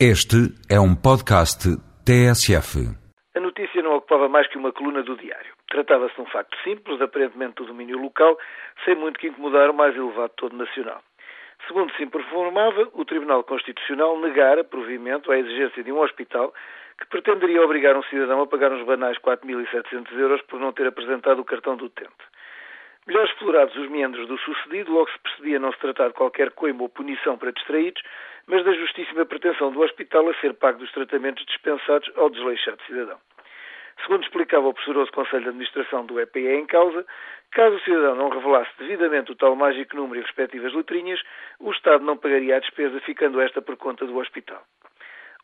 Este é um podcast TSF. A notícia não ocupava mais que uma coluna do diário. Tratava-se de um facto simples, aparentemente do domínio local, sem muito que incomodar o mais elevado todo nacional. Segundo se informava, o Tribunal Constitucional negara provimento à exigência de um hospital que pretenderia obrigar um cidadão a pagar uns banais 4.700 euros por não ter apresentado o cartão do utente. Melhor explorados os meandros do sucedido, logo se percebia não se tratar de qualquer coima ou punição para distraídos, mas da justíssima pretensão do hospital a ser pago dos tratamentos dispensados ao desleixado cidadão. Segundo explicava o pressuroso Conselho de Administração do EPE em causa, caso o cidadão não revelasse devidamente o tal mágico número e respectivas letrinhas, o Estado não pagaria a despesa, ficando esta por conta do hospital.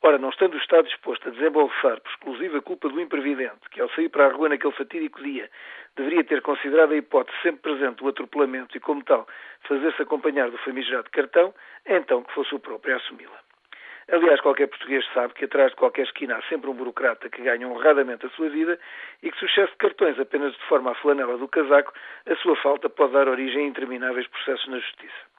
Ora, não estando o Estado disposto a desembolsar por exclusiva culpa do imprevidente, que ao sair para a rua naquele fatídico dia deveria ter considerado a hipótese sempre presente do atropelamento e, como tal, fazer-se acompanhar do famigerado cartão, é então que fosse o próprio a assumi-la. Aliás, qualquer português sabe que atrás de qualquer esquina há sempre um burocrata que ganha honradamente a sua vida e que se o excesso de cartões apenas de forma à flanela do casaco, a sua falta pode dar origem a intermináveis processos na justiça.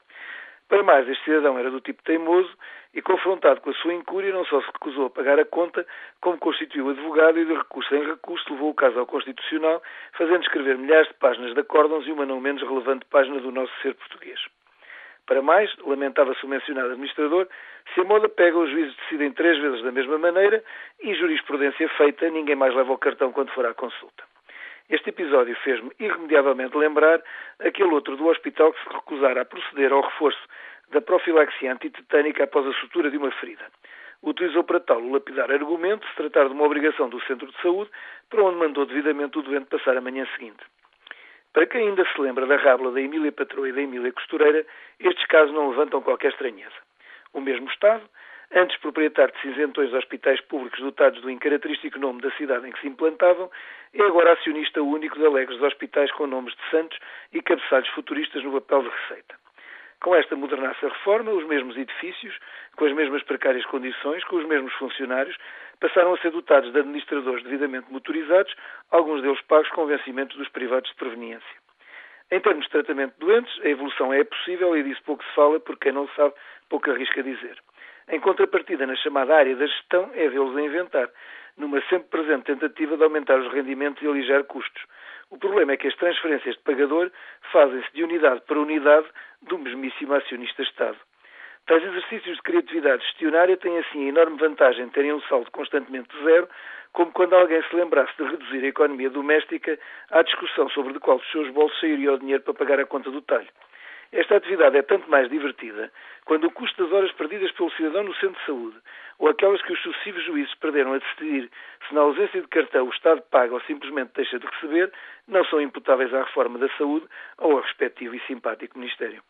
Para mais, este cidadão era do tipo teimoso e, confrontado com a sua incúria, não só se recusou a pagar a conta, como constituiu advogado e, de recurso em recurso, levou o caso ao Constitucional, fazendo escrever milhares de páginas de acórdãos e uma não menos relevante página do nosso ser português. Para mais, lamentava-se o mencionado administrador, se a moda pega, os juízes decidem três vezes da mesma maneira e, jurisprudência feita, ninguém mais leva o cartão quando for à consulta. Este episódio fez-me irremediavelmente lembrar aquele outro do hospital que se recusara a proceder ao reforço da profilaxia antitetânica após a sutura de uma ferida. Utilizou para tal o lapidar argumento se tratar de uma obrigação do centro de saúde, para onde mandou devidamente o doente passar a manhã seguinte. Para quem ainda se lembra da rábula da Emília Patroa e da Emília Costureira, estes casos não levantam qualquer estranheza. O mesmo Estado, antes proprietário de cinzentões hospitais públicos dotados do incaracterístico nome da cidade em que se implantavam, é agora acionista único de alegres hospitais com nomes de santos e cabeçalhos futuristas no papel de receita. Com esta modernaça reforma, os mesmos edifícios, com as mesmas precárias condições, com os mesmos funcionários, passaram a ser dotados de administradores devidamente motorizados, alguns deles pagos com vencimento dos privados de proveniência. Em termos de tratamento de doentes, a evolução é possível e disso pouco se fala, porque quem não sabe, pouco arrisca dizer. Em contrapartida, na chamada área da gestão, é vê-los a inventar, numa sempre presente tentativa de aumentar os rendimentos e alijar custos. O problema é que as transferências de pagador fazem-se de unidade para unidade do mesmíssimo acionista Estado. Tais exercícios de criatividade gestionária têm assim a enorme vantagem de terem um saldo constantemente zero, como quando alguém se lembrasse de reduzir a economia doméstica à discussão sobre de qual dos seus bolsos sairia o dinheiro para pagar a conta do talho. Esta atividade é tanto mais divertida quando o custo das horas perdidas pelo cidadão no centro de saúde, ou aquelas que os sucessivos juízes perderam a decidir se na ausência de cartão o Estado paga ou simplesmente deixa de receber, não são imputáveis à reforma da saúde ou ao respectivo e simpático Ministério.